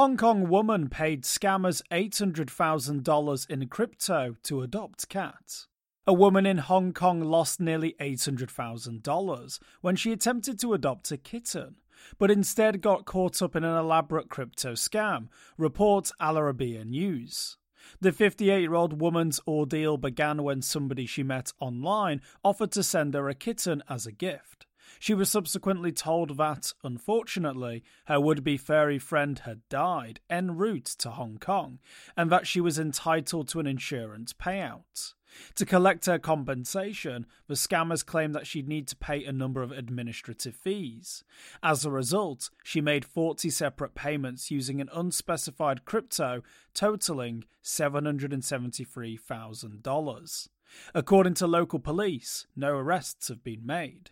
Hong Kong woman paid scammers $800,000 in crypto to adopt cat. A woman in Hong Kong lost nearly $800,000 when she attempted to adopt a kitten, but instead got caught up in an elaborate crypto scam, reports Al Arabiya News. The 58 year old woman's ordeal began when somebody she met online offered to send her a kitten as a gift. She was subsequently told that, unfortunately, her would be furry friend had died en route to Hong Kong, and that she was entitled to an insurance payout. To collect her compensation, the scammers claimed that she'd need to pay a number of administrative fees. As a result, she made 40 separate payments using an unspecified crypto totaling $773,000. According to local police, no arrests have been made.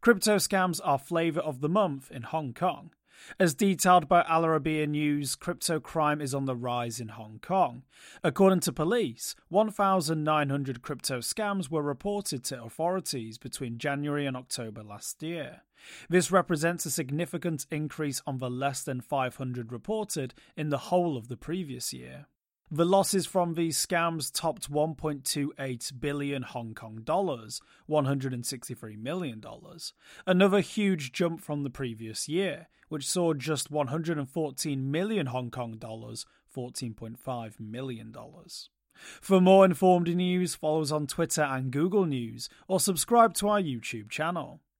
Crypto scams are flavour of the month in Hong Kong. As detailed by Al Arabiya News, crypto crime is on the rise in Hong Kong. According to police, 1,900 crypto scams were reported to authorities between January and October last year. This represents a significant increase on the less than 500 reported in the whole of the previous year. The losses from these scams topped 1.28 billion Hong Kong dollars, 163 million dollars, another huge jump from the previous year, which saw just 114 million Hong Kong dollars, 14.5 million dollars. For more informed news, follow us on Twitter and Google News, or subscribe to our YouTube channel.